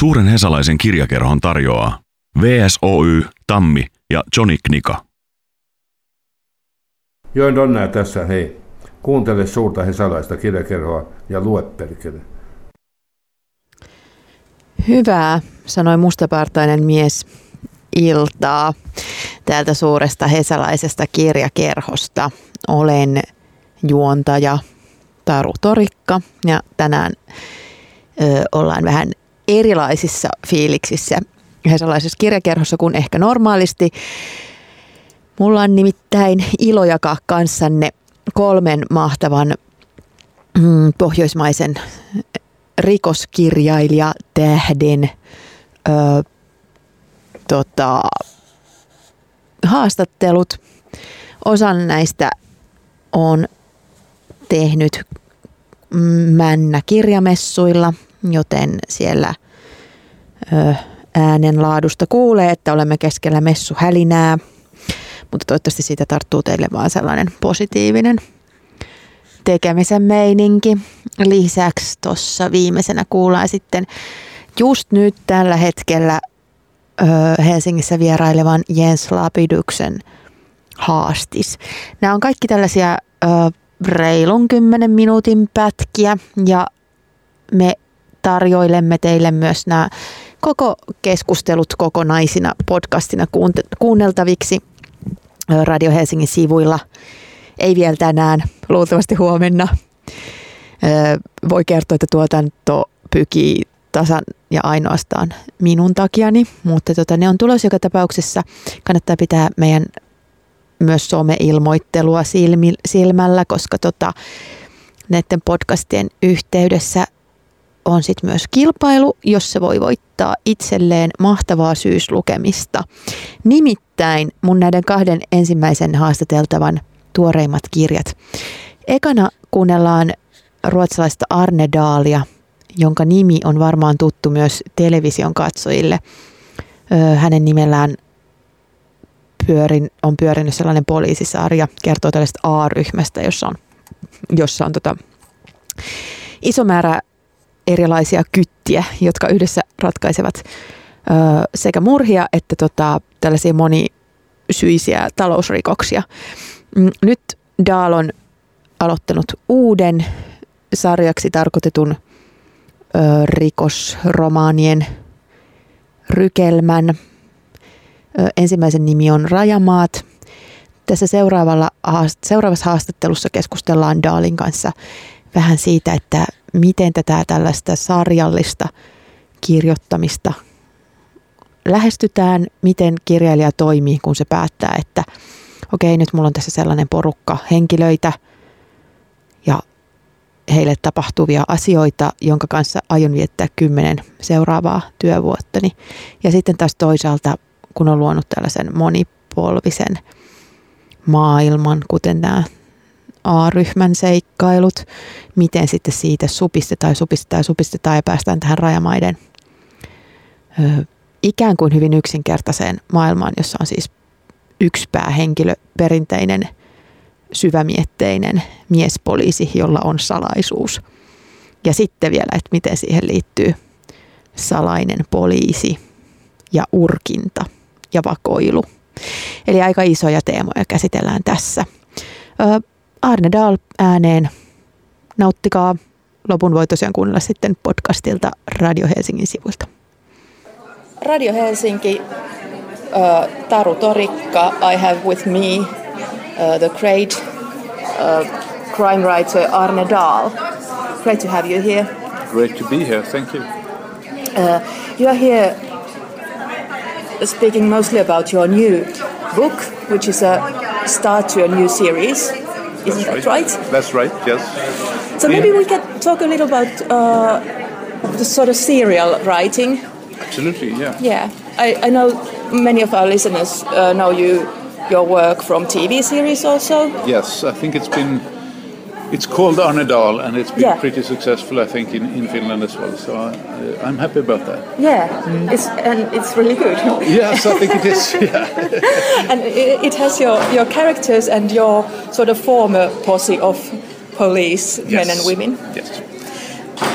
Suuren hesalaisen kirjakerhon tarjoaa VSOY, Tammi ja Johnny Knika. Join Donnaa tässä, hei. Kuuntele suurta hesalaista kirjakerhoa ja lue perkele. Hyvää, sanoi mustapartainen mies iltaa täältä suuresta hesalaisesta kirjakerhosta. Olen juontaja Taru Torikka ja tänään ö, ollaan vähän erilaisissa fiiliksissä hesalaisessa kirjakerhossa kuin ehkä normaalisti. Mulla on nimittäin ilo jakaa kanssanne kolmen mahtavan mm, pohjoismaisen rikoskirjailija tähden ö, tota, haastattelut. Osan näistä on tehnyt Männä kirjamessuilla, joten siellä äänenlaadusta kuulee, että olemme keskellä messuhälinää, mutta toivottavasti siitä tarttuu teille vaan sellainen positiivinen tekemisen meininki. Lisäksi tuossa viimeisenä kuullaan sitten just nyt tällä hetkellä Helsingissä vierailevan Jens Lapiduksen haastis. Nämä on kaikki tällaisia reilun 10 minuutin pätkiä ja me tarjoilemme teille myös nämä koko keskustelut kokonaisina podcastina kuunneltaviksi Radio Helsingin sivuilla. Ei vielä tänään, luultavasti huomenna. Voi kertoa, että tuotanto pykii tasan ja ainoastaan minun takiani, mutta tota, ne on tulos joka tapauksessa. Kannattaa pitää meidän myös some-ilmoittelua silmällä, koska tota, näiden podcastien yhteydessä on sitten myös kilpailu, jossa voi voittaa itselleen mahtavaa syyslukemista. Nimittäin mun näiden kahden ensimmäisen haastateltavan tuoreimmat kirjat. Ekana kuunnellaan ruotsalaista Arne Daalia, jonka nimi on varmaan tuttu myös television katsojille. Hänen nimellään pyörin, on pyörinyt sellainen poliisisarja, kertoo tällaista A-ryhmästä, jossa on, jossa on tota, iso määrä erilaisia kyttiä, jotka yhdessä ratkaisevat ö, sekä murhia että tota, tällaisia monisyisiä talousrikoksia. Mm, nyt Daal on aloittanut uuden sarjaksi tarkoitetun ö, rikosromaanien rykelmän. Ö, ensimmäisen nimi on Rajamaat. Tässä seuraavalla, seuraavassa haastattelussa keskustellaan Daalin kanssa vähän siitä, että miten tätä tällaista sarjallista kirjoittamista lähestytään, miten kirjailija toimii, kun se päättää, että okei, nyt mulla on tässä sellainen porukka henkilöitä ja heille tapahtuvia asioita, jonka kanssa aion viettää kymmenen seuraavaa työvuottani. Ja sitten taas toisaalta, kun on luonut tällaisen monipolvisen maailman, kuten nämä A-ryhmän seikkailut, miten sitten siitä supistetaan, supistetaan, supistetaan ja päästään tähän rajamaiden ö, ikään kuin hyvin yksinkertaiseen maailmaan, jossa on siis yksi päähenkilö, perinteinen syvämietteinen miespoliisi, jolla on salaisuus. Ja sitten vielä, että miten siihen liittyy salainen poliisi ja urkinta ja vakoilu. Eli aika isoja teemoja käsitellään tässä. Arne Dahl ääneen. Nauttikaa. Lopun voi tosiaan kuunnella sitten podcastilta Radio Helsingin sivuilta. Radio Helsinki, uh, Taru Torikka, I have with me uh, the great uh, crime writer Arne Dahl. Great to have you here. Great to be here, thank you. Uh, you are here speaking mostly about your new book, which is a start to a new series. Isn't that right. That's right, yes. So maybe we can talk a little about uh, the sort of serial writing. Absolutely, yeah. Yeah, I, I know many of our listeners uh, know you your work from TV series also. Yes, I think it's been it's called Arne Dahl and it's been yeah. pretty successful, I think, in, in Finland as well. So I, am happy about that. Yeah, mm. it's, and it's really good. yes, I think it is. Yeah. and it, it, has your, your characters and your sort of former posse of police yes. men and women. Yes.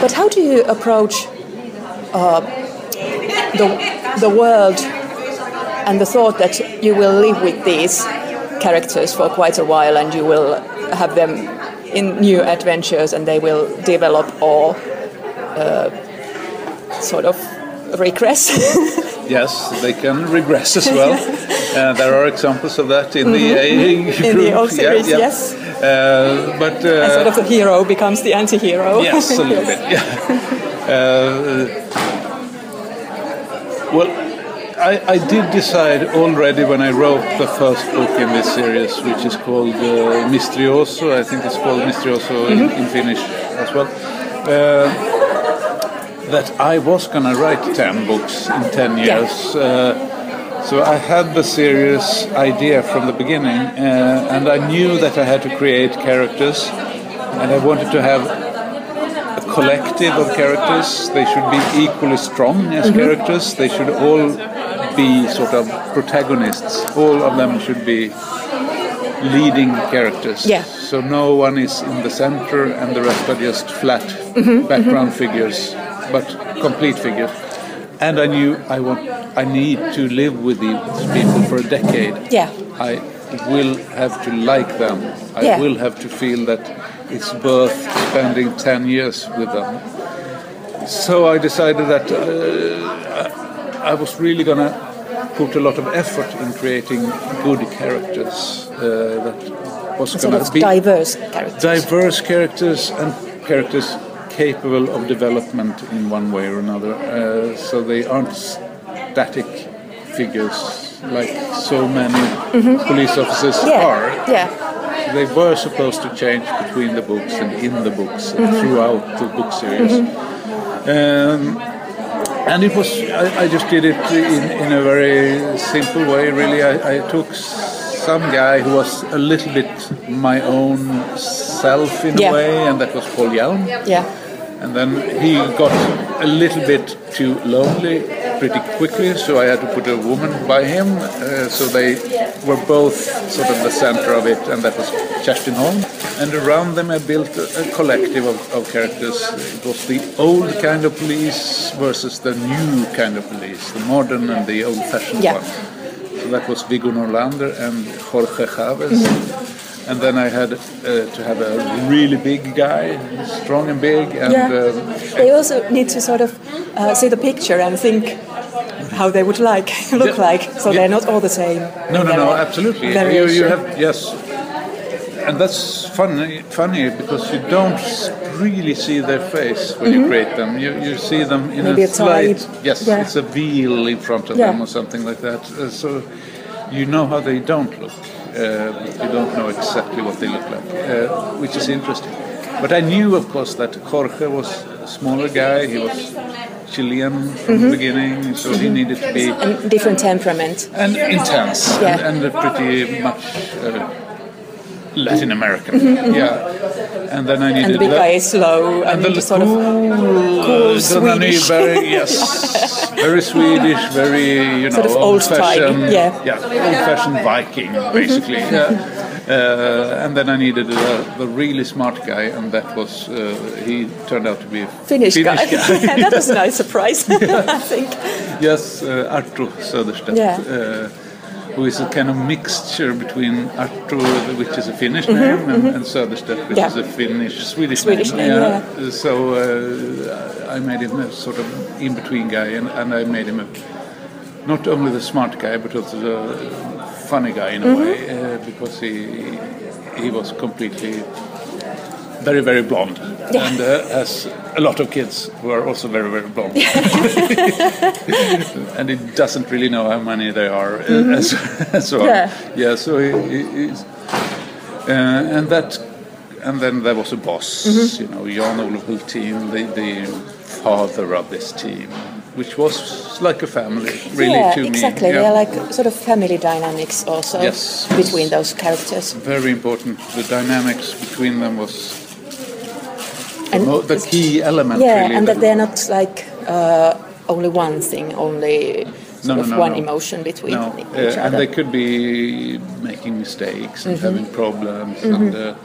But how do you approach uh, the the world and the thought that you will live with these characters for quite a while and you will have them in new adventures and they will develop or uh, sort of regress. yes, they can regress as well. uh, there are examples of that in the mm-hmm. A In the old series, yeah, yeah. yes. Uh, but uh, sort of the hero becomes the anti-hero. Yes, a little bit. Yeah. Uh, well, I, I, did decide already when I wrote the first book in this series, which is called uh, Misterioso. I think it's called Misterioso mm-hmm. in, in, Finnish as well. Uh, that I was going to write 10 books in 10 years. Yeah. Uh, so I had the serious idea from the beginning, uh, and I knew that I had to create characters, and I wanted to have a collective of characters. They should be equally strong as mm-hmm. characters. They should all be sort of protagonists. All of them should be leading characters. Yeah. So no one is in the center, and the rest are just flat mm-hmm, background mm-hmm. figures but complete figures. And I knew I want, I need to live with these people for a decade. Yeah. I will have to like them. I yeah. will have to feel that it's worth spending 10 years with them. So I decided that uh, I was really going to put a lot of effort in creating good characters uh, that was going to be diverse characters. Diverse characters and characters capable of development in one way or another. Uh, so they aren't static figures like so many mm-hmm. police officers yeah. are. Yeah. They were supposed to change between the books and in the books and mm-hmm. throughout the book series. Mm-hmm. Um, and it was, I, I, just did it in, in a very simple way, really. I, I took some guy who was a little bit my own self in yeah. a way, and that was Paul Hjelm. Yeah and then he got a little bit too lonely pretty quickly, so I had to put a woman by him. Uh, so they were both sort of the center of it, and that was Kerstin Holm. And around them, I built a, collective of, of, characters. It was the old kind of police versus the new kind of police, the modern and the old-fashioned yeah. one. So that was Viggo Norlander and Jorge Chavez. Mm-hmm and then I had uh, to have a really big guy, strong and big. And yeah. um, they also need to sort of uh, see the picture and think how they would like look yeah. like. So yeah. they're not all the same. No, no, no, absolutely. You, you have yes, and that's funny, funny because you don't really see their face when mm-hmm. you create them. You, you see them in Maybe a, a slight. Yes, yeah. it's a veil in front of them or something like that. Uh, so you know how they don't look. Uh, you don't know exactly what they look like, uh, which is interesting. But I knew, of course, that Jorge was a smaller guy. He was Chilean from mm-hmm. the beginning, so mm-hmm. he needed to be and different temperament and intense yeah. and, and pretty much uh, Latin American. Mm-hmm. Yeah, and then I needed and the big guy is slow and, and the sort of cool Swedish. Very, yes, very Swedish, very you know sort of old fashioned. Yeah, yeah, old fashioned Viking basically. yeah. Uh, and then I needed uh, the really smart guy, and that was uh, he turned out to be a Finnish, Finnish guy. guy. yeah, that was a nice surprise, I think. Yes, uh, Arttu Söderstedt. Yeah uh, who is a kind of mixture between Arttu, which is a Finnish mm-hmm, name, and, mm-hmm. and Söderstedt, which yeah. is a Finnish Swedish, Swedish name. name yeah. yeah. So uh, I made him a sort of in between guy, and, and I made him a not only the smart guy, but also the funny guy in a mm-hmm. way, uh, because he he was completely very very blonde yeah. and uh, has a lot of kids who are also very very blonde and he doesn't really know how many there are uh, mm-hmm. as, as well yeah, yeah so he, he, uh, and that and then there was a boss mm-hmm. you know Jan Olof Hultin the, the father of this team which was like a family, really, yeah, to exactly. me. Yeah, exactly. like sort of family dynamics also yes, between those characters. Very important. The dynamics between them was and the key element. Yeah, really, and that they're not like uh, only one thing, only sort no, no, one no. emotion between no. each uh, other. And they could be making mistakes and mm-hmm. having problems mm-hmm. and uh,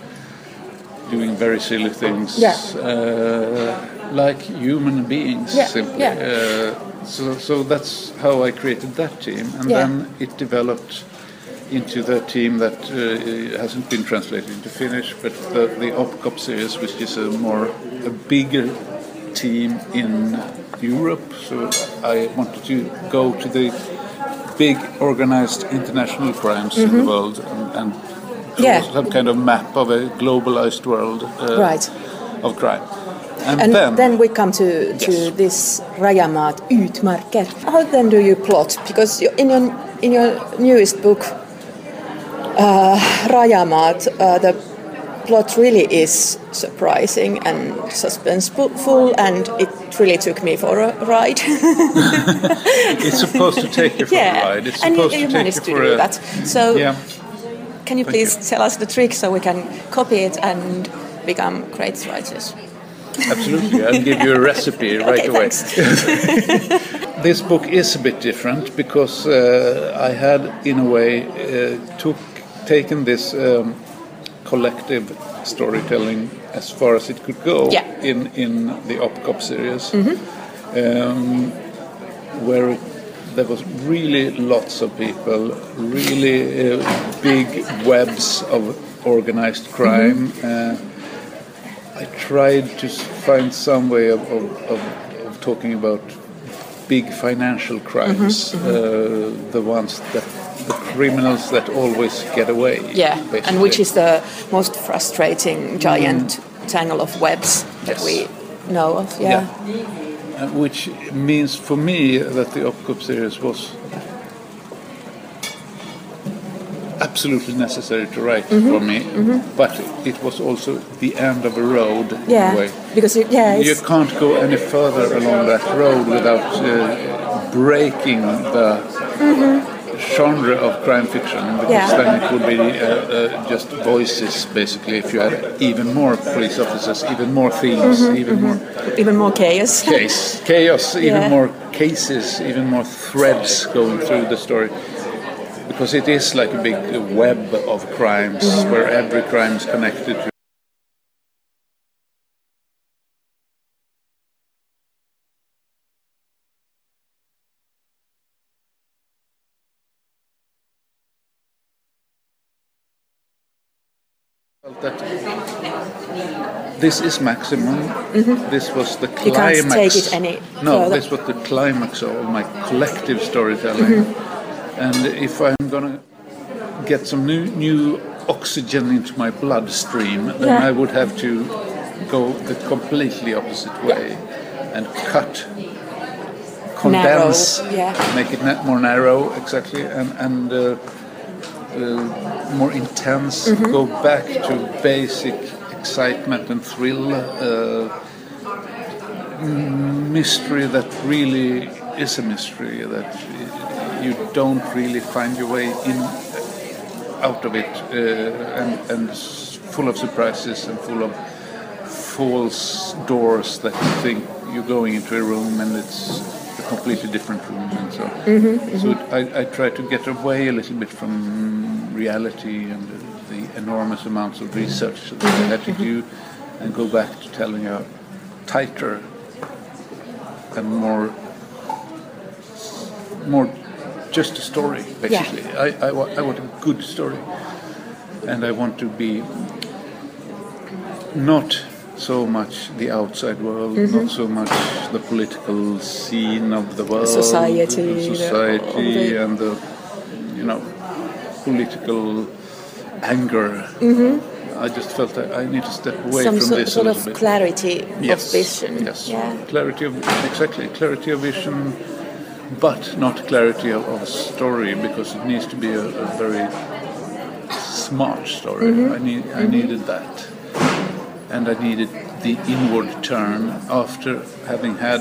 doing very silly things. Yeah. Uh, like human beings Yeah, simply. yeah. Uh, so, so that's how I created that team, and Yeah. then it developed into the team that uh, hasn't been translated into Finnish, but the, the OpCop series, which is a more a bigger team in Europe. So I wanted to go to the big organized international crimes in the world and, and Mm-hmm. Yeah. some kind of map of a globalized world uh, Right. of crime. And, And then, then, we come to, to Yes. this Rajamaat Utmarker. How then do you plot? Because in your, in your newest book, uh, Rajamaat, uh, the plot really is surprising and suspenseful, and it really took me for a ride. it's supposed to take you for yeah, a ride. It's and you, supposed you to take managed you to do a, that. So, Yeah. can you Thank please you. tell us the trick so we can copy it and become great writers? Absolutely, I'll give you a recipe right Okay, away. This book is a bit different because uh, I had, in a way, uh, took taken this um, collective storytelling as far as it could go Yeah. In in the OpCop series, um, where there was really lots of people, really uh, big webs of organized crime. Uh, I tried to find some way of, of, of, of talking about big financial crimes, Mm-hmm, Uh, the ones that the criminals that always get away. Yeah, and which is the most frustrating giant tangle of webs that Yes. we know of. Yeah. Yeah. Uh, which means for me that the Opcop series was absolutely necessary to write Mm-hmm, for me, but it was also the end of a road in Yeah, a way. because it, yeah, You can't go any further along that road without uh, breaking the genre of crime fiction, because Yeah. then it would be uh, uh, just voices, basically. If you had even more police officers, even more themes, even more even more chaos. case, chaos, Yeah. even more cases, even more threads going through the story. Because it is like a big web of crimes where every crime is connected to felt that this is maximum. This was the climax. You can't take it any no, further. this was the climax of my collective storytelling. Mm-hmm. And if I'm gonna get some new new oxygen into my bloodstream, then Yeah. I would have to go the completely opposite way and cut, condense, yeah. make it na- more narrow, exactly, and and. Uh, uh, more intense, Mm-hmm. go back to basic excitement and thrill, uh, mystery that really is a mystery that you don't really find your way in out of it, uh, and and full of surprises and full of false doors that you think you're going into a room and it's a completely different room and so. So I, I try to get away a little bit from reality and the enormous amounts of research that I had to do, and go back to telling a tighter and more more just a story basically. I, I, wa- I want a good story, and I want to be not so much the outside world, not so much the political scene of the world, society, the society, the- and the you know political anger. I just felt that I need to step away Some from so, this sort a of bit. clarity Yes, of vision. Yes. Yeah. Clarity of exactly clarity of vision, but not clarity of, of story because it needs to be a, a very smart story. Mm-hmm. I need I needed that, and I needed the inward turn after having had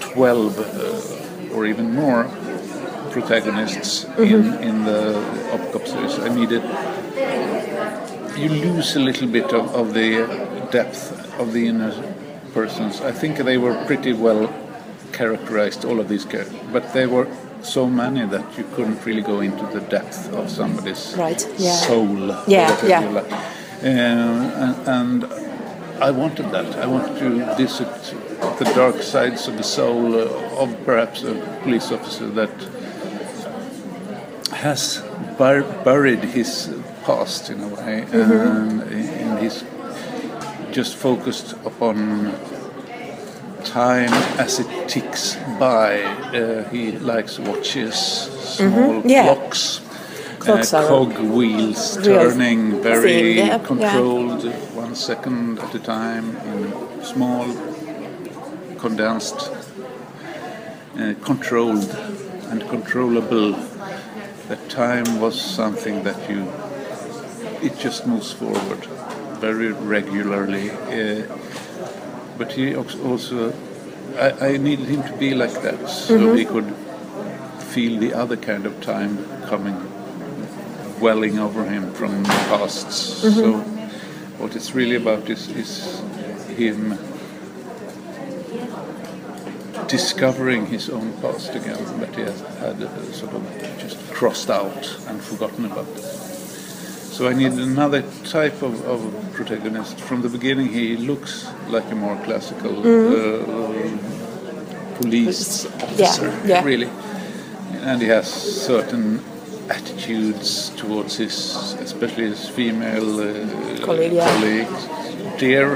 twelve uh, or even more protagonists in in the Opcop series. I needed you lose a little bit of, of the depth of the inner persons. I think they were pretty well characterized, all of these characters, but they were so many that you couldn't really go into the depth of somebody's Right, yeah. soul. Yeah, yeah. like. Uh, and, and I wanted that. I wanted to visit the dark sides of the soul uh, of perhaps a police officer that has bur- buried his past in a way, and, and he's just focused upon time as it ticks by. Uh, he likes watches, small yeah. clocks, Clocks uh, cog wheels real turning very yeah, yeah. controlled, one second at a time in small, condensed, uh, controlled, and controllable. That time was something that you. It just moves forward very regularly. Uh, but he also, I, I needed him to be like that, so he could feel the other kind of time coming, welling over him from pasts. So, what it's really about is, is him discovering his own past again that he has had uh, sort of just crossed out and forgotten about. So I need another type of, of protagonist. From the beginning, he looks like a more classical uh, police officer, yeah. really, and he has certain attitudes towards his, especially his female uh, Colleague, yeah. colleagues. Deer,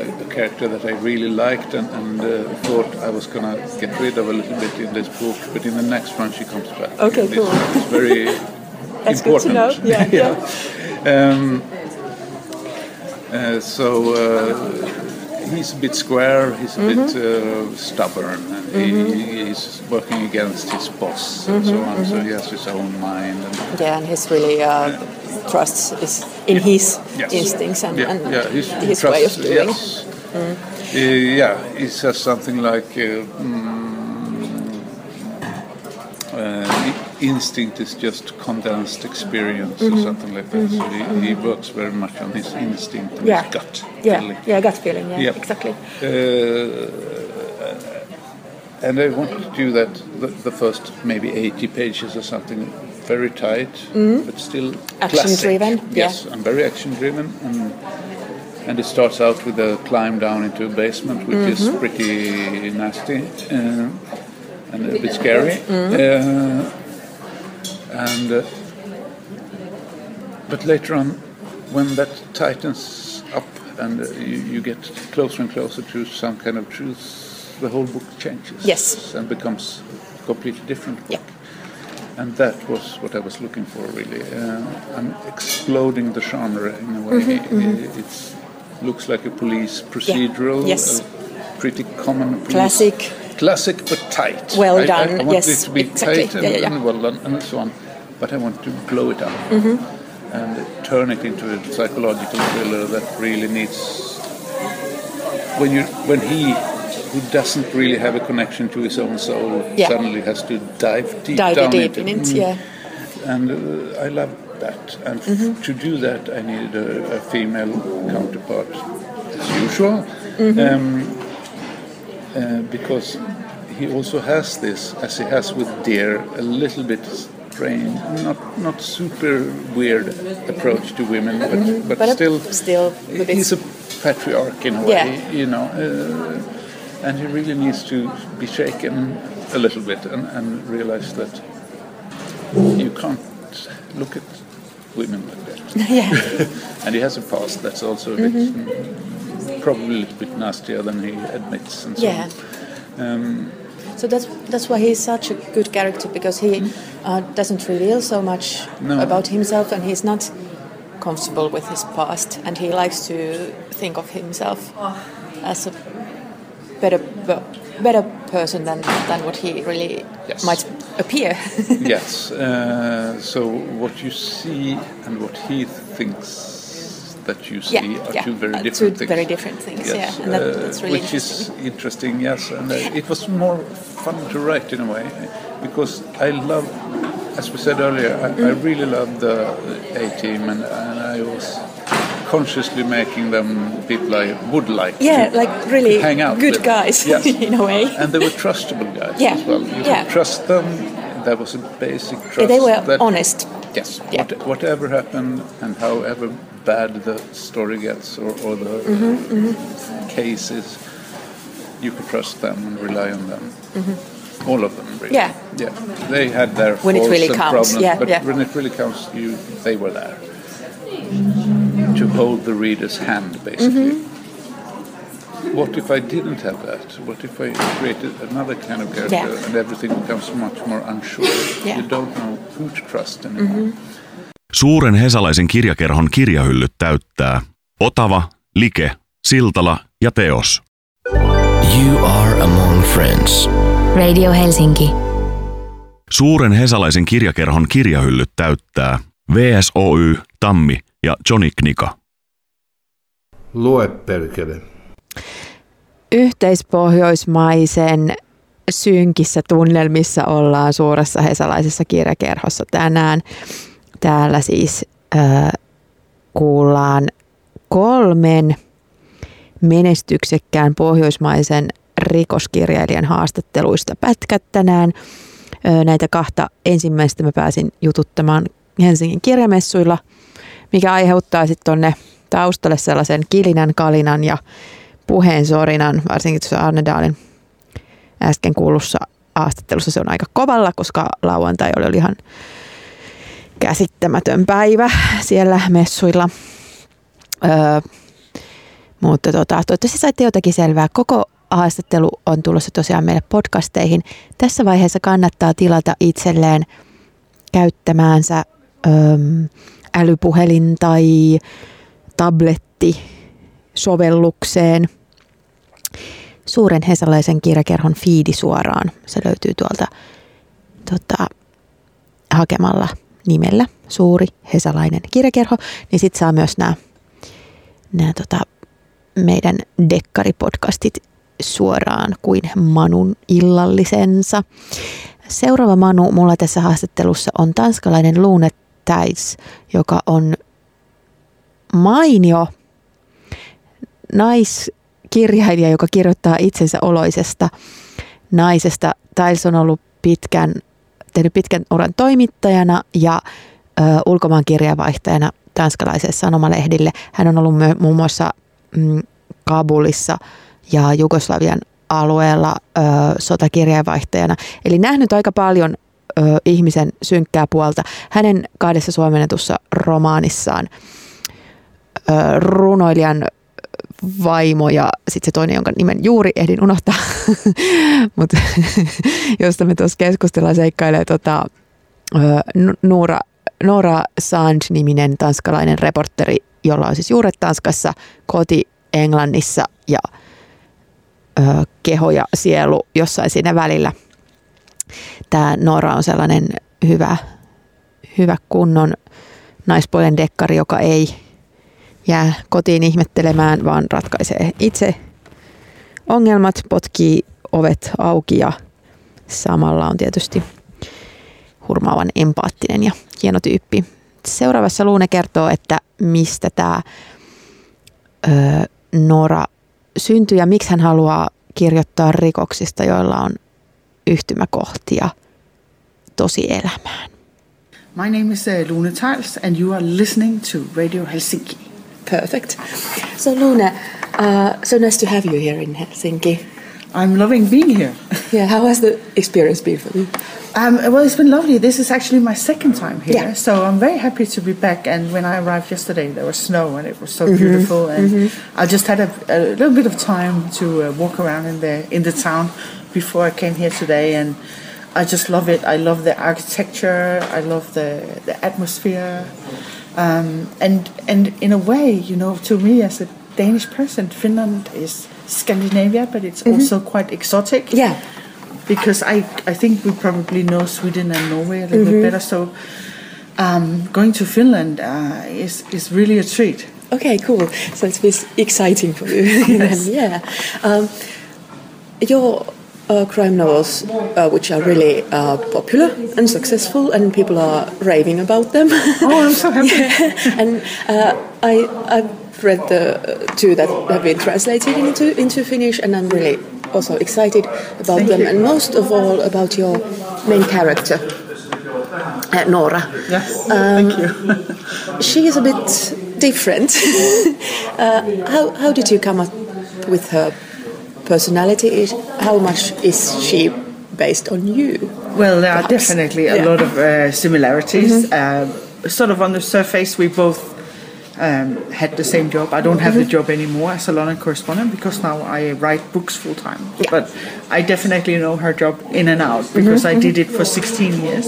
a character that I really liked and, and uh, thought I was gonna get rid of a little bit in this book, but in the next one she comes back. Okay, cool. It's very That's good to important. know. Yeah, yeah. Um, uh, so uh, he's a bit square, he's a Mm-hmm. bit uh, stubborn, and he, he's working against his boss and Mm-hmm, so on. So he has his own mind. And, Yeah, and his really uh, trusts in his Yes. instincts and, yeah, and yeah, his, his trust- way of doing. Yes. Uh, yeah, he says something like, uh, mm, uh, instinct is just condensed experience Mm-hmm. or something like that. So he, he works very much on his instinct and Yeah. his gut Yeah, feeling. yeah, gut feeling. Yeah, Yep. exactly. Uh, and I wanted to do that the, the first maybe 80 pages or something very tight, but still Mm-hmm. Action driven, yeah. Yes, I'm very action driven, and and it starts out with a climb down into a basement, which is Mm-hmm. pretty nasty uh, and a bit scary. Mm-hmm. Uh, and uh, but later on, when that tightens up and uh, you, you get closer and closer to some kind of truth, the whole book changes. Yes. and becomes a completely different book. Yeah. And that was what I was looking for, really. Uh, I'm exploding the genre in a way. Mm-hmm, It looks like a police procedural, Yes. a pretty common police. Classic. Classic but tight. Well I- I- done, I, want yes, it to be exactly. tight and, Yeah, yeah, yeah. and well done and so on. But I want to blow it up Mm-hmm. and turn it into a psychological thriller that really needs when you when he who doesn't really have a connection to his own soul Yeah. suddenly has to dive deep Dive down deep into in it. Mm. Yeah. and uh, I love that and Mm-hmm. to do that I needed a, a female counterpart as usual Mm-hmm. um, uh, because he also has this as he has with Deer a little bit strange not not super weird approach to women but, but, Mm-hmm. But a- still still he's a patriarch in a way Yeah. you know uh, and he really needs to be shaken a little bit and, and realize that you can't look at women like that. yeah. And he has a past that's also a bit, mm, probably a little bit nastier than he admits and so Yeah. on. Um, So that's that's why he's such a good character because he uh, doesn't reveal so much No. about himself and he's not comfortable with his past and he likes to think of himself as a better better person than, than what he really Yes. might appear. yes, uh, so what you see and what he thinks that you see Yeah, are yeah. two very Uh, different two things. very different things, Yes, yeah, and that- uh, that's really which is interesting. Yes, and uh, it was more fun to write in a way because I love, as we said earlier, I, I Mm. really love the A team, and, and I was consciously making them people I would like. yeah, to like really hang out good with. guys Yes. in a way. And they were trustable guys Yeah, as well. You yeah. could trust them. There was a basic trust. They were that- honest. Yes. Yeah. What, whatever happened and however bad the story gets or, or the Mm-hmm, mm-hmm. case is, you could trust them and rely on them. All of them, really. Yeah. Yeah. They had their When it really and counts, problems, yeah, but yeah. when it really counts, you they were there to hold the reader's hand, basically. Mm-hmm. What if I didn't have that? What if I created another kind of character Yeah. and everything becomes much more unsure? You don't know who to trust anymore. Suuren hesalaisen kirjakerhon kirjahyllyt täyttää Otava, Like, Siltala ja Teos. You are among friends. Radio Helsinki. Suuren hesalaisen kirjakerhon kirjahyllyt täyttää VSOY, Tammi ja Johnny Knika. Lue perkele. Yhteispohjoismaisen synkissä tunnelmissa ollaan suuressa hesalaisessa kirjakerhossa tänään. Täällä siis äh, kuullaan kolmen menestyksekkään pohjoismaisen rikoskirjailijan haastatteluista pätkät tänään. Ö, Näitä kahta ensimmäistä mä pääsin jututtamaan Helsingin kirjamessuilla, mikä aiheuttaa sitten tonne taustalle sellaisen kilinän, kalinan ja puheen sorinan, varsinkin tuossa Arnedalin äsken kuulussa haastattelussa se on aika kovalla, koska lauantai oli, oli ihan käsittämätön päivä siellä messuilla. Öö, mutta tota, toivottavasti saitte jotakin selvää. Koko haastattelu on tulossa tosiaan meille podcasteihin. Tässä vaiheessa kannattaa tilata itselleen käyttämäänsä öm, älypuhelin tai tabletti sovellukseen suuren hesalaisen kirjakerhon fiidi suoraan. Se löytyy tuolta tota, hakemalla nimellä Suuri Hesalainen kirjakerho, niin sitten saa myös nämä tota, meidän dekkaripodcastit suoraan kuin Manun illallisensa. Seuraava Manu mulla tässä haastattelussa on tanskalainen Lune joka on mainio naiskirjailija, joka kirjoittaa itsensä oloisesta naisesta. Thijs on ollut pitkän, tehnyt pitkän uran toimittajana ja ö, ulkomaan kirjavaihtajana tanskalaiselle sanomalehdille. Hän on ollut myö- muun muassa mm, Kabulissa ja Jugoslavian alueella ö, sotakirjeenvaihtajana. Eli nähnyt aika paljon ö, ihmisen synkkää puolta. Hänen kahdessa suomennetussa romaanissaan ö, runoilijan vaimo ja sitten se toinen, jonka nimen juuri ehdin unohtaa, mutta josta me tuossa keskustellaan seikkailee tota, ö, Nuura Nora Sand-niminen tanskalainen reporteri, jolla on siis juuret Tanskassa, koti Englannissa ja ö, keho ja sielu jossain siinä välillä. Tämä Nora on sellainen hyvä, hyvä kunnon naispojen dekkari, joka ei jää kotiin ihmettelemään, vaan ratkaisee itse ongelmat, potkii ovet auki ja samalla on tietysti hurmaavan empaattinen ja hieno tyyppi. Seuraavassa Luune kertoo, että mistä tämä Nora syntyi ja miksi hän haluaa kirjoittaa rikoksista, joilla on yhtymäkohtia tosielämään. My name is uh, Luna Tiles, and you are listening to Radio Helsinki. Perfect. So Lone, uh, so nice to have you here in Helsinki. I'm loving being here. Yeah, how has the experience been for you? Um, well, it's been lovely. This is actually my second time here, Yeah. so I'm very happy to be back. And when I arrived yesterday, there was snow, and it was so beautiful. And I just had a, a little bit of time to uh, walk around in the in the town before I came here today, and I just love it. I love the architecture. I love the the atmosphere, um, and and in a way, you know, to me as a Danish person, Finland is Scandinavia, but it's also quite exotic Yeah. because I, I think we probably know Sweden and Norway a little bit better. So um, going to Finland uh, is is really a treat. Okay, cool. So it's exciting for you. Yes. yeah. Um, your uh, crime novels, uh, which are really uh, popular and successful, and people are raving about them. Oh, I'm so happy. Yeah. And uh, I I've read the uh, two that have been translated into into Finnish, and I'm really also excited about Thank them, you. and most of all about your main character, uh, Nora. Yes, Um, thank you. She is a bit different. uh, how, how did you come up with her personality? Is, how much is she based on you? Well, there are definitely a Yeah. lot of uh, similarities. Uh, sort of on the surface, we both um, had the same job. I don't have the job anymore as a London correspondent because now I write books full time. Yeah. But I definitely know her job in and out because I did it for 16 years.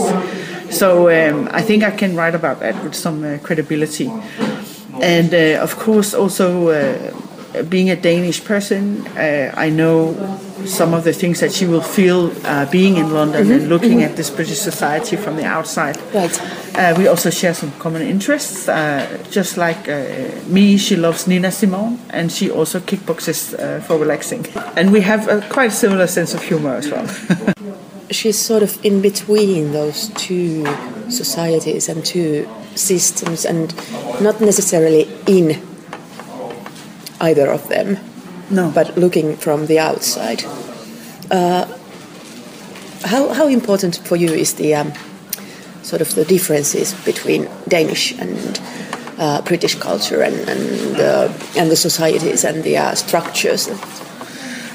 So um, I think I can write about that with some uh, credibility. And uh, of course, also uh, being a Danish person, uh, I know some of the things that she will feel uh, being in London and looking at this British society from the outside. Right. Uh, we also share some common interests. Uh, just like uh, me, she loves Nina Simone, and she also kickboxes uh, for relaxing. And we have a quite similar sense of humor as well. She's sort of in between those two societies and two systems, and not necessarily in either of them. No. but looking from the outside. Uh, how, how important for you is the um, sort of the differences between Danish and uh, British culture and and, uh, and the societies and the uh, structures?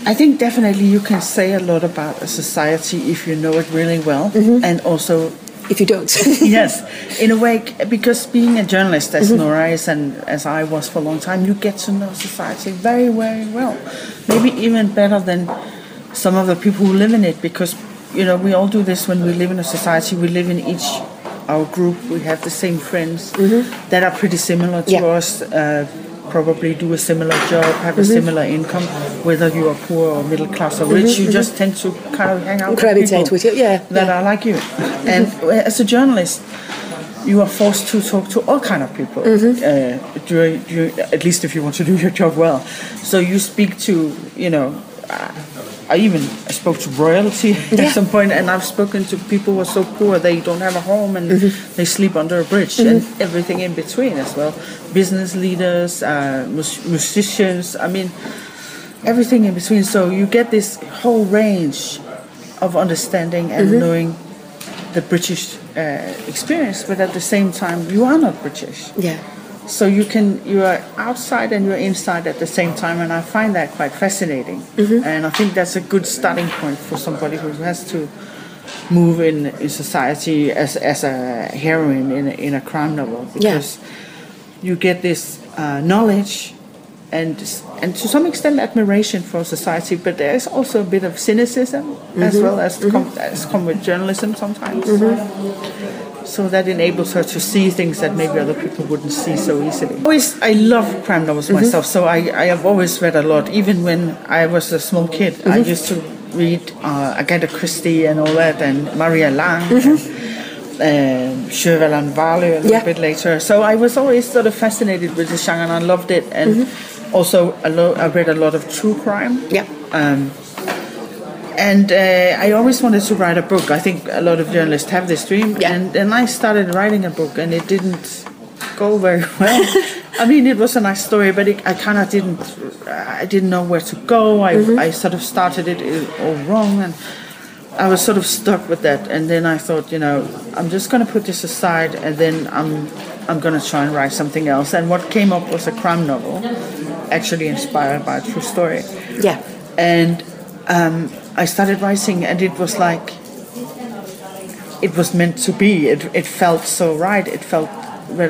I think definitely you can say a lot about a society if you know it really well, and also If you don't, yes, in a way, because being a journalist, as Nora is and as I was for a long time, you get to know society very, very well. Maybe even better than some of the people who live in it, because you know we all do this when we live in a society. We live in each our group. We have the same friends that are pretty similar to Yeah. us. Uh, probably do a similar job, have a similar income, whether you are poor or middle class or rich. You just tend to kind of hang out Gravitate with people with you, yeah, that yeah. are like you. And as a journalist, you are forced to talk to all kind of people. Mm-hmm. Uh, during, during, at least if you want to do your job well. So you speak to, you know. I even I spoke to royalty Yeah. at some point, and I've spoken to people who are so poor they don't have a home and Mm-hmm. they sleep under a bridge, and everything in between as well. Business leaders, uh, mus- musicians. I mean, everything in between. So you get this whole range of understanding and knowing the British uh, experience, but at the same time, you are not British. yeah, So you can you are outside and you're inside at the same time, and I find that quite fascinating. Mm-hmm. And I think that's a good starting point for somebody who has to move in, in society as, as a heroine in a, in a crime novel because you get this uh, knowledge and and to some extent admiration for society, but there is also a bit of cynicism as mm-hmm. well as mm-hmm. come, as come with journalism sometimes. So that enables her to see things that maybe other people wouldn't see so easily. Always, I love crime novels myself, so I, I have always read a lot. Even when I was a small kid, I used to read uh, Agatha Christie and all that, and Maria Lang. And, um, Sjöwall and Wahlöö a little Yeah. bit later. So I was always sort of fascinated with the genre and I loved it. And also, a lo- I read a lot of true crime. yeah, Um, and uh, I always wanted to write a book. I think a lot of journalists have this dream. Yeah. And then I started writing a book, and it didn't go very well. I mean, it was a nice story, but it, I kind of didn't. I didn't know where to go. I, Mm-hmm. I sort of started it all wrong, and I was sort of stuck with that. And then I thought, you know, I'm just going to put this aside, and then I'm I'm going to try and write something else. And what came up was a crime novel, actually inspired by a true story yeah, and um, I started writing, and it was like it was meant to be. It, it felt so right. It felt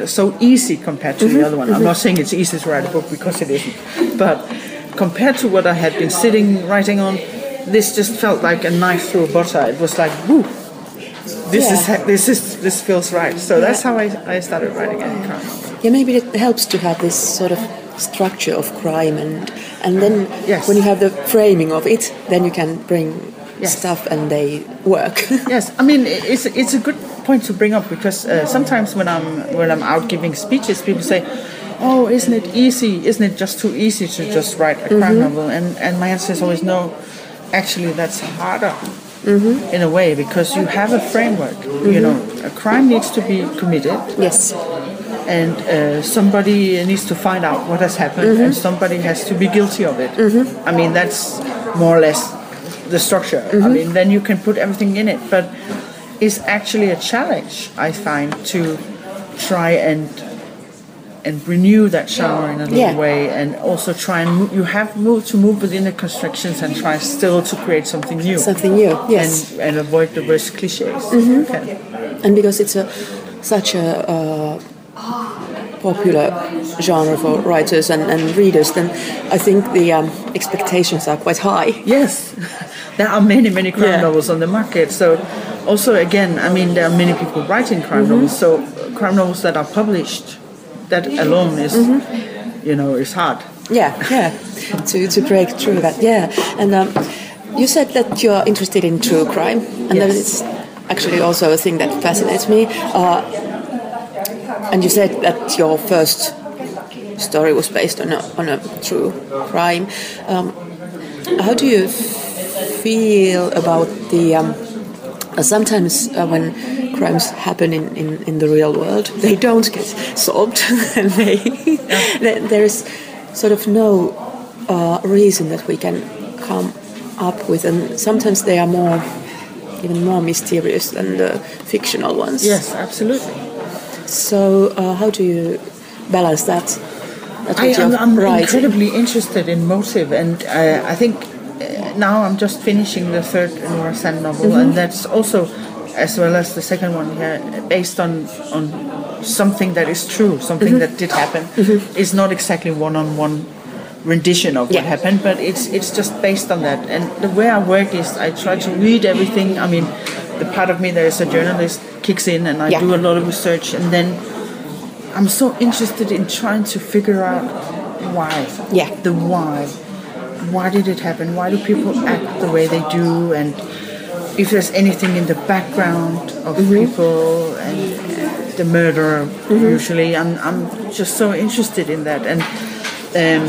so easy compared to the mm-hmm. other one. I'm not mm-hmm. saying it's easy to write a book because it isn't, but compared to what I had been sitting writing on, this just felt like a knife through butter. It was like, whoo, this Yeah. is this is this feels right. So that's how I, I started writing a yeah. Maybe it helps to have this sort of structure of crime, and and then Yes. when you have the framing of it, then you can bring Yes. stuff and they work. Yes, I mean it's it's a good point to bring up because uh, sometimes when I'm when I'm out giving speeches, people say, "Oh, isn't it easy? Isn't it just too easy to just write a crime mm-hmm. novel?" And and my answer is always no. Actually, that's harder mm-hmm. in a way because you have a framework. You mm-hmm. know, a crime needs to be committed, yes, and uh, somebody needs to find out what has happened, and somebody has to be guilty of it. I mean, that's more or less the structure. I mean, then you can put everything in it, but it's actually a challenge I find to try and and renew that genre in a little Yeah. way, and also try and move, you have moved to move within the constructions and try still to create something new. Something new, yes. and, and avoid the worst cliches. Okay. and because it's a such a uh, popular genre for writers and, and readers, then I think the um, expectations are quite high. Yes, there are many, many crime Yeah. novels on the market. So, also again, I mean, there are many people writing crime Mm-hmm. novels. So, crime novels that are published, that alone is, Mm-hmm. you know, is hard. Yeah, yeah, to, to break through that. Yeah, and um, you said that you are interested in true crime, and that is actually also a thing that fascinates me. Uh, and you said that your first story was based on a, on a true crime. Um, how do you feel about the? Um, uh, sometimes uh, when crimes happen in, in, in the real world, they don't get solved, and they, there- there is sort of no uh, reason that we can come up with, and sometimes they are more, even more mysterious than the fictional ones. Yes, absolutely. So uh, how do you balance that? I, am I'm incredibly interested in motive, and uh, I think uh, now I'm just finishing the third Nora Sand novel, Mm-hmm. and that's also, as well as the second one here, based on on something that is true, something Mm-hmm. that did happen. It's not exactly one-on-one rendition of what happened, but it's it's just based on that. And the way I work is I try to read everything. I mean, the part of me that is a journalist kicks in, and I Yeah. do a lot of research, and then I'm so interested in trying to figure out why. Yeah. The why. Why did it happen? Why do people act the way they do? And if there's anything in the background of people and the murder, usually, I'm, I'm just so interested in that. And um,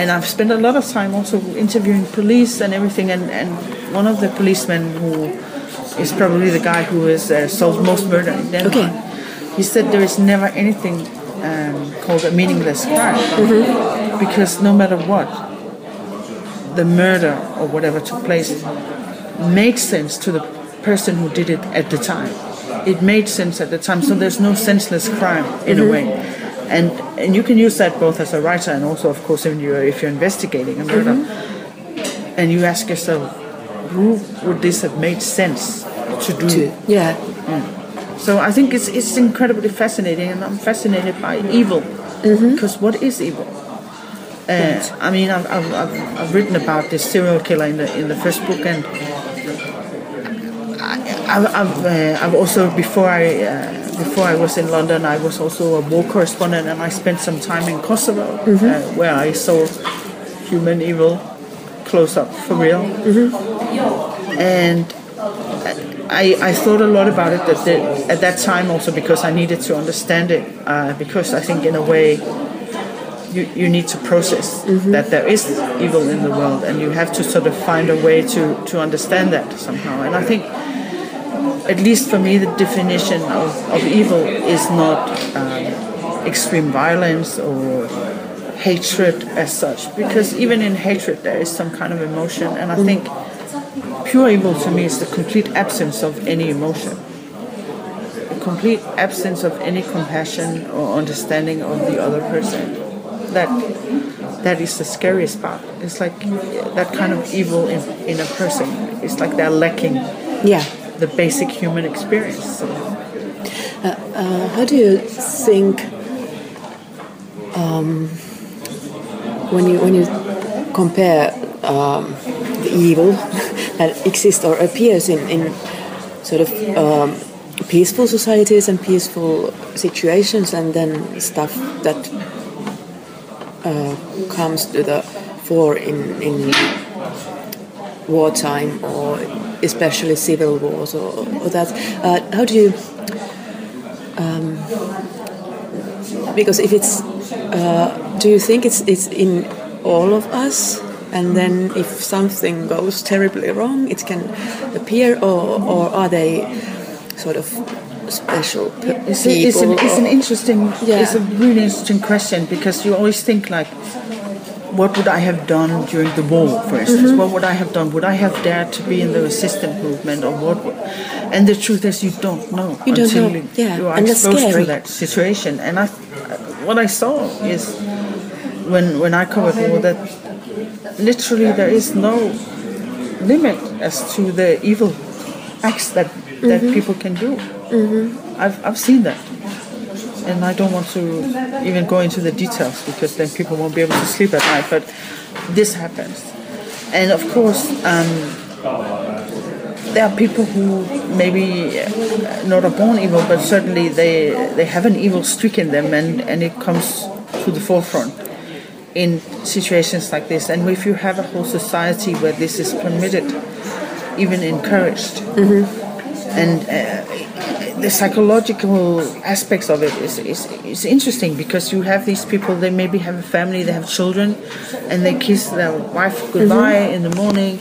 and I've spent a lot of time also interviewing police and everything. And, and one of the policemen who is probably the guy who has uh, solved most murder in Denmark. Okay. He said there is never anything um, called a meaningless crime because no matter what, the murder or whatever took place made sense to the person who did it at the time. It made sense at the time, so there's no senseless crime in a way. And and you can use that both as a writer and also, of course, when you're if you're investigating a murder, and you ask yourself, who would this have made sense to do? To- yeah. So I think it's it's incredibly fascinating, and I'm fascinated by evil because what is evil? Uh, I mean, I've, I've, I've, I've written about this serial killer in the in the first book, and I, I've I've, uh, I've also before I uh, before I was in London, I was also a war correspondent, and I spent some time in Kosovo, uh, where I saw human evil close up for real, and I, I thought a lot about it at, the, at that time also because I needed to understand it uh, because I think in a way you, you need to process that there is evil in the world and you have to sort of find a way to, to understand that somehow. And I think at least for me the definition of, of evil is not um, extreme violence or hatred as such because even in hatred there is some kind of emotion and I think pure evil to me is the complete absence of any emotion. The complete absence of any compassion or understanding of the other person. That that is the scariest part. It's like that kind of evil in, in a person. It's like they're lacking Yeah. the basic human experience. So, Uh, how do you think um, when you when you compare um, the evil that exists or appears in, in sort of um, peaceful societies and peaceful situations, and then stuff that uh, comes to the fore in in wartime or especially civil wars or, or that. Uh, how do you because if it's uh, do you think it's it's in all of us and then if something goes terribly wrong it can appear or, or are they sort of special p- It's, a, it's, an, it's an interesting, Yeah. it's a really interesting question because you always think like, what would I have done during the war, for instance? Mm-hmm. What would I have done? Would I have dared to be in the resistance movement, or what? Would, and the truth is, you don't know You don't until know, you, yeah, you are and exposed to that situation. And I, what I saw is when when I covered war that literally there is no limit as to the evil acts that that people can do. I've I've seen that, and I don't want to even go into the details because then people won't be able to sleep at night. But this happens, and of course. Um, there are people who maybe uh, not are born evil, but certainly they they have an evil streak in them, and, and it comes to the forefront in situations like this. And if you have a whole society where this is permitted, even encouraged, and uh, the psychological aspects of it is, is, is interesting because you have these people, they maybe have a family, they have children, and they kiss their wife goodbye in the morning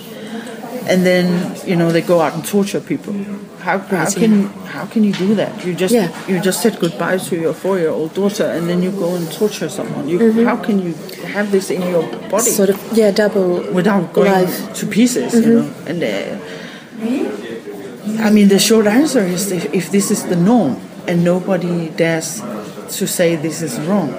and then you know they go out and torture people. How, how can how can you do that? You just Yeah. you just said goodbye to your four year old daughter and then you go and torture someone. You, How can you have this in your body Sort of, yeah, double without going life. to pieces? You know, and uh, I mean the short answer is if, if this is the norm and nobody dares to say this is wrong,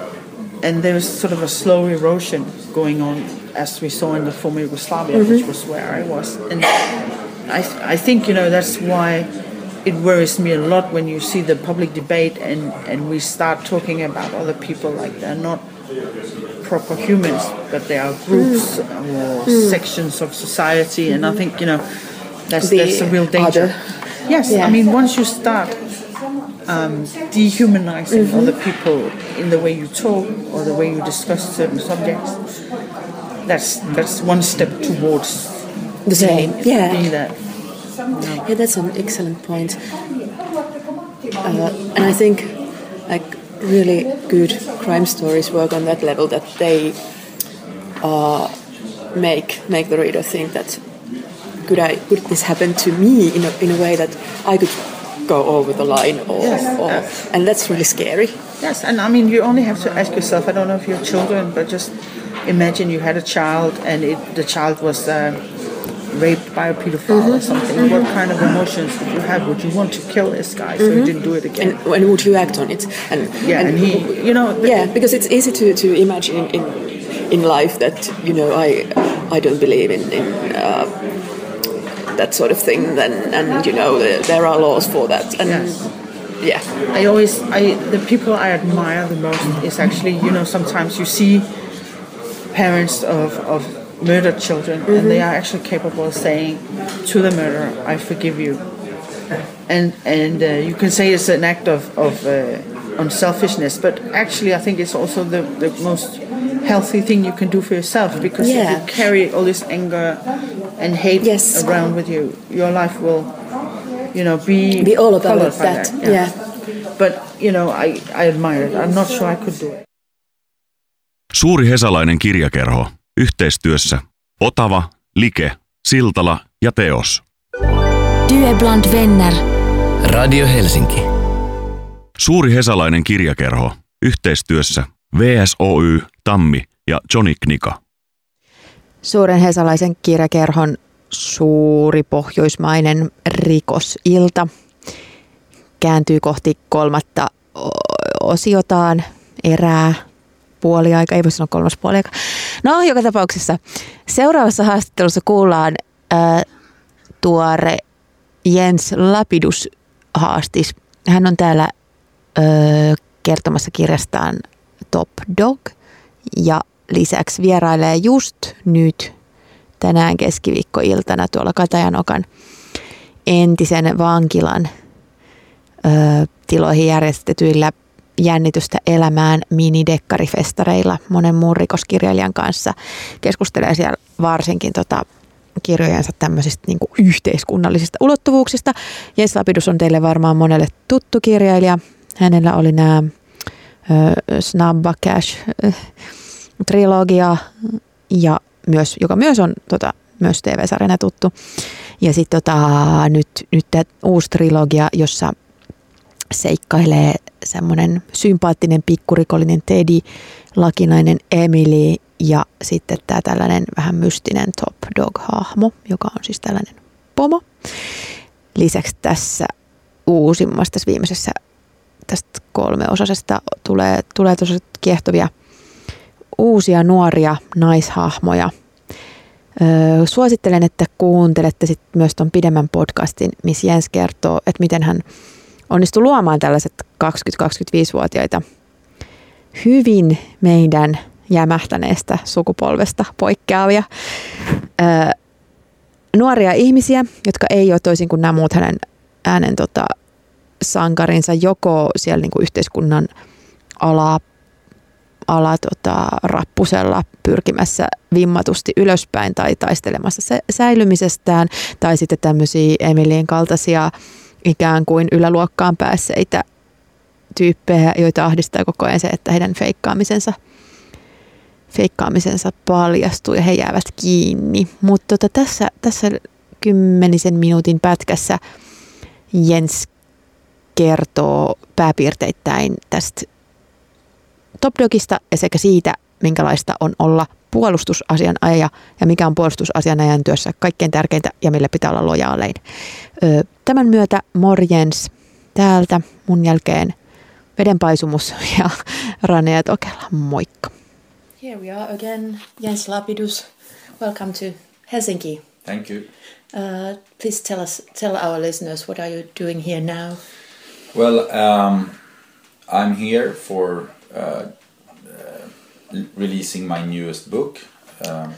and there's sort of a slow erosion going on as we saw in the former Yugoslavia, mm-hmm. which was where I was. And I, I think, you know, that's why it worries me a lot when you see the public debate and, and we start talking about other people like they're not proper humans, but they are groups mm. or mm. sections of society. And I mm-hmm. think, you know, that's, The that's a real danger. other. Yes, Yeah. I mean, once you start um, dehumanizing mm-hmm. other people in the way you talk or the way you discuss certain subjects, that's that's one step towards The same, yeah. being that. Yeah, that's an excellent point. Uh, and I think like really good crime stories work on that level that they uh, make make the reader think that could I could this happen to me in a, in a way that I could go over the line or, Yes, or and that's really scary. Yes, and I mean, you only have to ask yourself. I don't know if you have children, but just imagine you had a child and it, the child was uh, raped by a pedophile or something. What kind of emotions would you have? Would you want to kill this guy so he didn't do it again? And when would you act on it? And yeah, and, he, you know, the- yeah, because it's easy to, to imagine in, in life that you know I I don't believe in, in uh, that sort of thing. Then and you know there, there are laws for that. And Yes. yeah, I always, I the people I admire the most is actually, you know, sometimes you see parents of, of murdered children and they are actually capable of saying to the murderer, I forgive you. And, and uh, you can say it's an act of, of uh, unselfishness, but actually I think it's also the, the most healthy thing you can do for yourself because if you carry all this anger and hate Yes. around with you, your life will, you know, be, be all about by that. Yeah. But you know, I, I admire it. I'm not sure I could do it. Suuri hesalainen kirjakerho. Yhteistyössä Otava, Like, Siltala ja Teos. Du är bland vänner. Radio Helsinki. Suuri hesalainen kirjakerho. Yhteistyössä VSOY, Tammi ja Johnny Knika. Suuren hesalaisen kirjakerhon suuri pohjoismainen rikosilta kääntyy kohti kolmatta osiotaan erää puoliaika, ei voi sanoa kolmas puoliaika. No, joka tapauksessa seuraavassa haastattelussa kuullaan ää, tuore Jens Lapidus haastis. Hän on täällä ö, kertomassa kirjastaan Top Dog ja lisäksi vierailee just nyt tänään keskiviikkoiltana tuolla Katajanokan entisen vankilan ö, tiloihin järjestetyillä jännitystä elämään minidekkarifestareilla monen muun rikoskirjailijan kanssa. Keskustelee siellä varsinkin tota, kirjojensa tämmöisistä niin kuin yhteiskunnallisista ulottuvuuksista. Jens Lapidus on teille varmaan monelle tuttu kirjailija. Hänellä oli nämä Snabba Cash trilogia, ja myös, joka myös on tota, myös TV-sarjana tuttu. Ja sitten tota, nyt, nyt tämä uusi trilogia, jossa seikkailee semmoinen sympaattinen pikkurikollinen Teddy, lakinainen Emily ja sitten tämä tällainen vähän mystinen Top Dog-hahmo, joka on siis tällainen pomo. Lisäksi tässä uusimmassa, tässä viimeisessä tästä kolmeosasesta tulee, tulee tosi kiehtovia uusia nuoria naishahmoja. Öö, suosittelen, että kuuntelette sit myös tuon pidemmän podcastin, missä Jens kertoo, että miten hän onnistui luomaan tällaiset 20-25-vuotiaita hyvin meidän jämähtäneestä sukupolvesta poikkeavia öö, nuoria ihmisiä, jotka ei ole toisin kuin nämä muut hänen äänen tota, sankarinsa joko siellä niin kuin yhteiskunnan ala, ala tota, rappusella pyrkimässä vimmatusti ylöspäin tai taistelemassa se, säilymisestään tai sitten tämmöisiä Emilien kaltaisia ikään kuin yläluokkaan päässeitä tyyppejä, joita ahdistaa koko ajan se, että heidän feikkaamisensa feikkaamisensa paljastuu ja he jäävät kiinni. Mutta tota, tässä, tässä kymmenisen minuutin pätkässä Jens kertoo pääpiirteittäin tästä Top Dogista ja sekä siitä, minkälaista on olla puolustusasianajaja ja mikä on puolustusasianajan työssä kaikkein tärkeintä ja millä pitää olla lojaalein. Tämän myötä morjens täältä mun jälkeen vedenpaisumus ja Rane Tokela. Moikka! Here we are again, Jens Lapidus. Welcome to Helsinki. Thank you. Uh, please tell us, tell our listeners, what are you doing here now? Well, um, I'm here for uh, uh, releasing my newest book, um,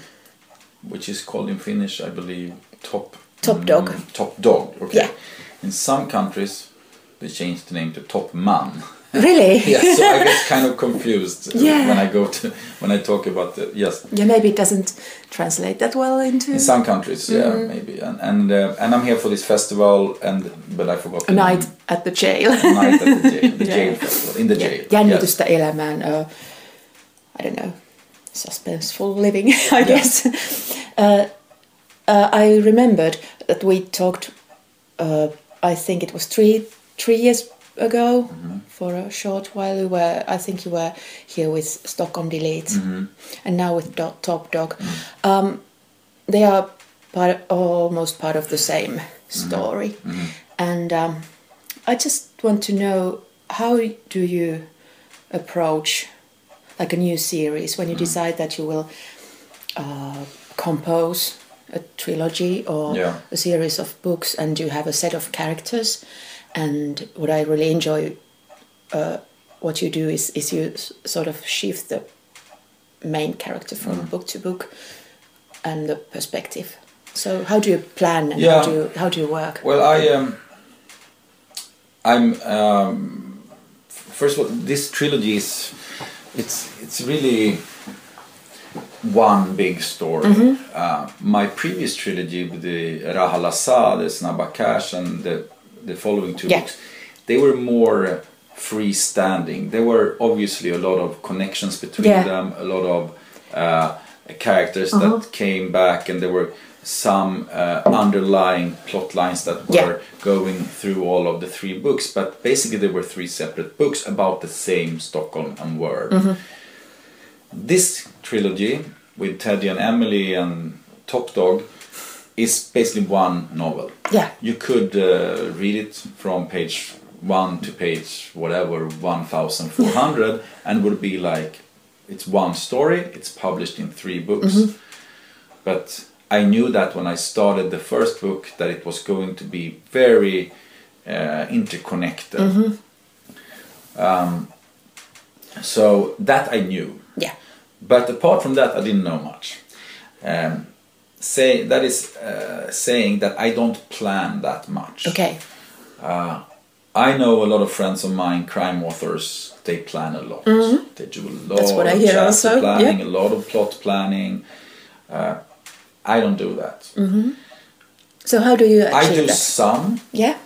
which is called in Finnish, I believe, Top Top Dog. Mm, Top Dog. Okay. Yeah. In some countries, they changed the name to Top Man. Really? yeah, so I get kind of confused Yeah. when I go to when I talk about the yes. Yeah, maybe it doesn't translate that well into In some countries, yeah, Mhm. maybe, and and uh, and I'm here for this festival, and but I forgot a the name. night at the jail. A night at the jail, the Yeah. jail festival in the jail. Yeah. jail. Jännitystä elämään. Uh, I don't know. Suspenseful living, I guess. Uh, uh, I remembered that we talked. Uh, I think it was three three years ago Mm-hmm. for a short while. You were, I think, you were here with Stockholm Delete, Mm-hmm. and now with Do- Top Dog. Um, they are part, almost part of the same story, and um, I just want to know how do you approach like a new series when you decide that you will uh, compose a trilogy or Yeah. a series of books and you have a set of characters and what i really enjoy uh, what you do is, is you s- sort of shift the main character from book to book and the perspective so how do you plan and Yeah. how do you, how do you work Well, I um, I'm um, first of all, this trilogy is it's it's really one big story. Mm-hmm. Uh, my previous trilogy with the Rahalla saa, the Snabba Cash, and the the following two Yeah. books, they were more uh, freestanding. There were obviously a lot of connections between Yeah. them, a lot of uh, characters that came back, and there were some uh, underlying plot lines that were Yeah. going through all of the three books. But basically, there were three separate books about the same Stockholm and world. This trilogy with Teddy and Emily and Top Dog is basically one novel. yeah You could uh, read it from page one to page whatever, 1400, and would be like it's one story, it's published in three books. But I knew that when I started the first book that it was going to be very uh, interconnected. Um, so that I knew. yeah But apart from that, I didn't know much. Um, say that is uh, saying that I don't plan that much. okay I know a lot of friends of mine, crime authors. They plan a lot. They do a lot Mm-hmm. That's what I of hear also, planning, yeah. a lot of plot planning. Uh, I don't do that. so how do you I do that some, yeah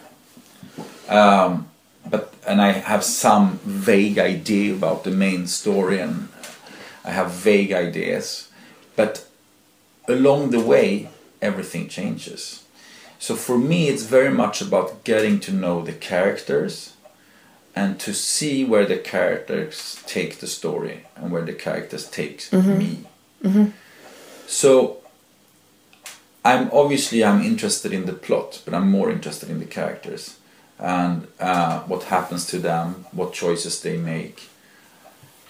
um, but and I have some vague idea about the main story, and I have vague ideas, but along the way, everything changes. So for me, it's very much about getting to know the characters and to see where the characters take the story and where the characters take me. So I'm obviously I'm interested in the plot, but I'm more interested in the characters. and uh, what happens to them, what choices they make.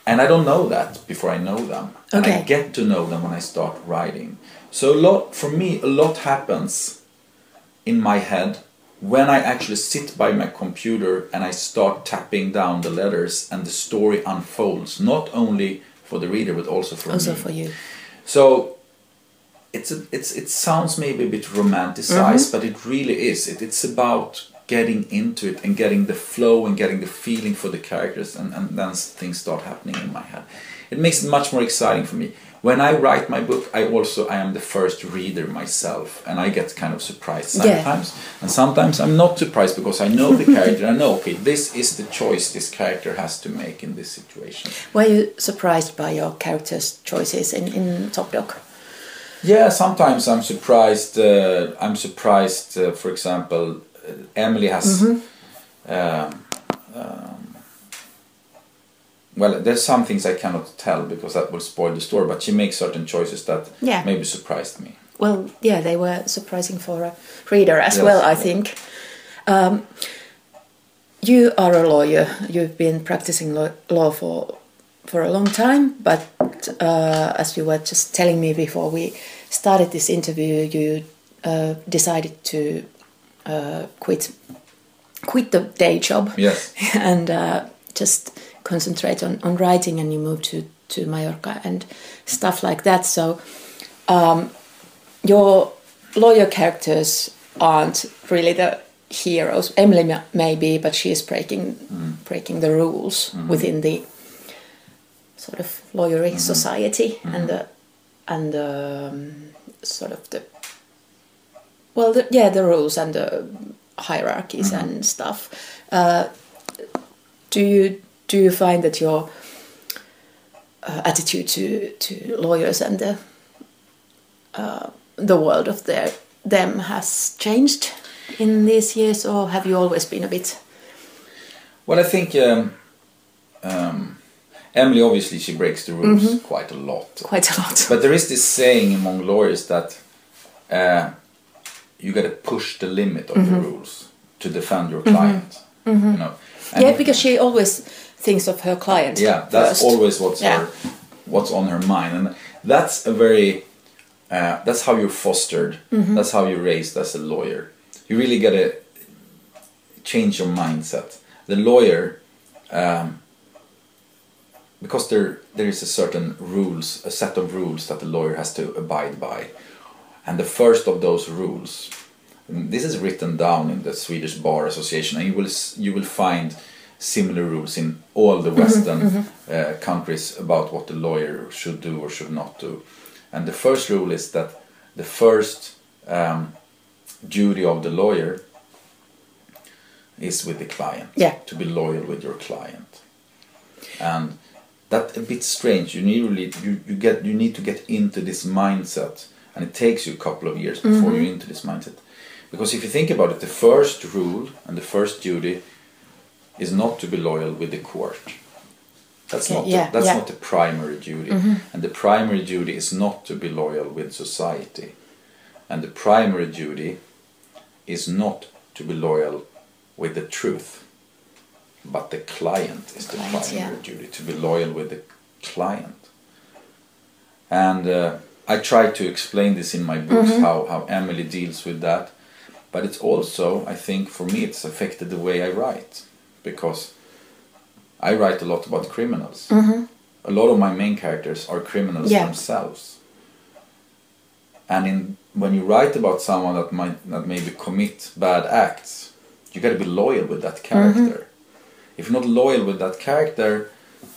And I don't know that before I know them. And I get to know them when I start writing. So a lot for me, a lot happens in my head when I actually sit by my computer and I start tapping down the letters and the story unfolds, not only for the reader but also for Also me. for you. So it's a, it's it sounds maybe a bit romanticized, Mhm. but it really is. It, it's about getting into it and getting the flow and getting the feeling for the characters, and, and then things start happening in my head. It makes it much more exciting for me. When I write my book, I also I am the first reader myself, and I get kind of surprised Yeah. sometimes, and sometimes I'm not surprised because I know the character. I know okay, this is the choice this character has to make in this situation. Were you surprised by your characters' choices in, in Top Dog? Yeah, sometimes I'm surprised. Uh, I'm surprised. Uh, for example, Emily has. Mhm. Um, um, well, there's some things I cannot tell because that will spoil the story. But she makes certain choices that Yeah. maybe surprised me. Well, yeah, they were surprising for a reader as Yes. well, I think. Um, you are a lawyer. You've been practicing law, law for for a long time, but uh, as you were just telling me before we started this interview, you uh, decided to uh, quit quit the day job Yes. and uh, just concentrate on, on writing and you moved to, to Mallorca and stuff like that. So um, your lawyer characters aren't really the heroes. Emily ma- may be, but she is breaking breaking the rules within the sort of lawyery society and the and the um, sort of the well, the, yeah, the rules and the hierarchies and stuff. Uh, do you do you find that your uh, attitude to to lawyers and the uh, the world of their them has changed in these years, or have you always been a bit? Well, I think um, um, Emily obviously she breaks the rules Mhm. quite a lot. Quite a lot. But there is this saying among lawyers that uh, you got to push the limit of the Mhm. rules to defend your client. Mhm. You know. And- yeah, because she always thinks of her client. yeah, that's first. always what's Yeah. her, what's on her mind, and that's a very uh, that's how you're fostered. Mhm. That's how you're raised as a lawyer. You really got to change your mindset. The lawyer, um, because there there is a certain rules, a set of rules that the lawyer has to abide by, and the first of those rules, this is written down in the Swedish Bar Association, and you will you will find similar rules in all the Mhm, Western mhm. uh, countries about what the lawyer should do or should not do. And the first rule is that the first um, duty of the lawyer is with the client. Yeah. To be loyal with your client. And that a bit strange. You need really you, you get you need to get into this mindset and it takes you a couple of years before Mhm. you're into this mindset. Because if you think about it, the first rule and the first duty is not to be loyal with the court. That's Okay, not yeah, the, that's yeah. not the primary duty. Mhm. And the primary duty is not to be loyal with society. And the primary duty is not to be loyal with the truth. But the client is the Client, primary yeah. duty, to be loyal with the client. And uh, I try to explain this in my books Mhm. how, how Emily deals with that. But it's also, I think, for me, it's affected the way I write. Because I write a lot about criminals. Mhm. A lot of my main characters are criminals Yeah. themselves. And in when you write about someone that might that maybe commit bad acts, you got to be loyal with that character. If you're not loyal with that character,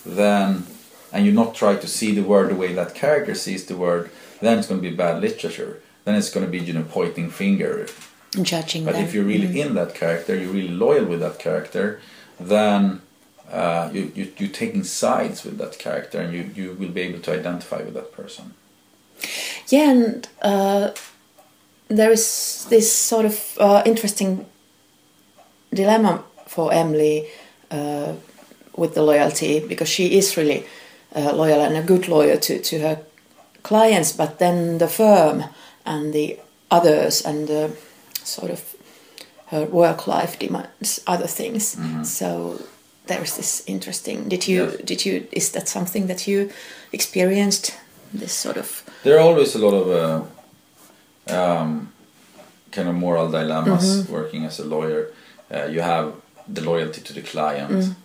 then and you not try to see the word the way that character sees the word, then it's going to be bad literature. Then it's going to be you know pointing finger. Judging But them. if you're really Mhm. in that character, you're really loyal with that character, then uh, you, you, you're taking sides with that character and you, you will be able to identify with that person. Yeah, and uh, there is this sort of uh, interesting dilemma for Emily uh, with the loyalty because she is really uh, loyal and a good lawyer to, to her clients, but then the firm and the others and the sort of her work life demands other things. So there's this interesting. Did you Yes. did you is that something that you experienced? This sort of There are always a lot of uh, um, kind of moral dilemmas working as a lawyer. Uh, you have the loyalty to the client, on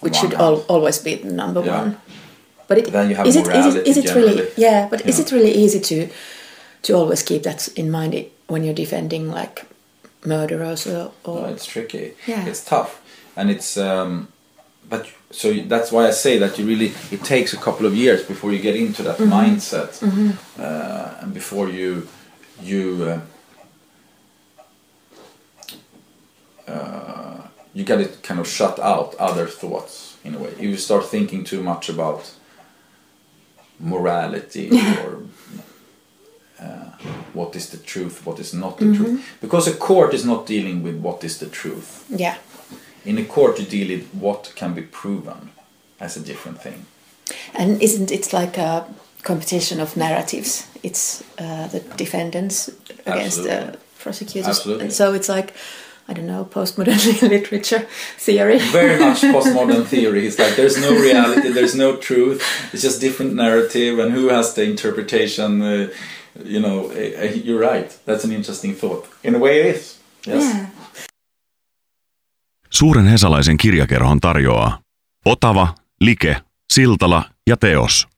which should al- always be the number Yeah. one. But it, Then you have is it is it, it really yeah? But is it really easy to to always keep that in mind when you're defending like murderers or, or No, it's tricky. Yeah. It's tough, and it's um, but so that's why I say that you really it takes a couple of years before you get into that mindset, uh, and before you you uh, uh, you get it kind of shut out other thoughts in a way. If You start thinking too much about morality or uh, what is the truth, what is not the truth. Because a court is not dealing with what is the truth. yeah. In a court, you deal with what can be proven as a different thing. And isn't it like a competition of narratives? It's uh, the defendants against the prosecutors. Absolutely. And so it's like, I don't know, postmodern literature theory. Very much postmodern theory. It's like there's no reality, there's no truth. It's just different narrative, and who has the interpretation? Uh, you know, uh, you're right. That's an interesting thought. In a way, it is. Yes. Yeah. Suuren Hesalaisen kirjakerhon tarjoaa Otava, Like, Siltala ja Teos.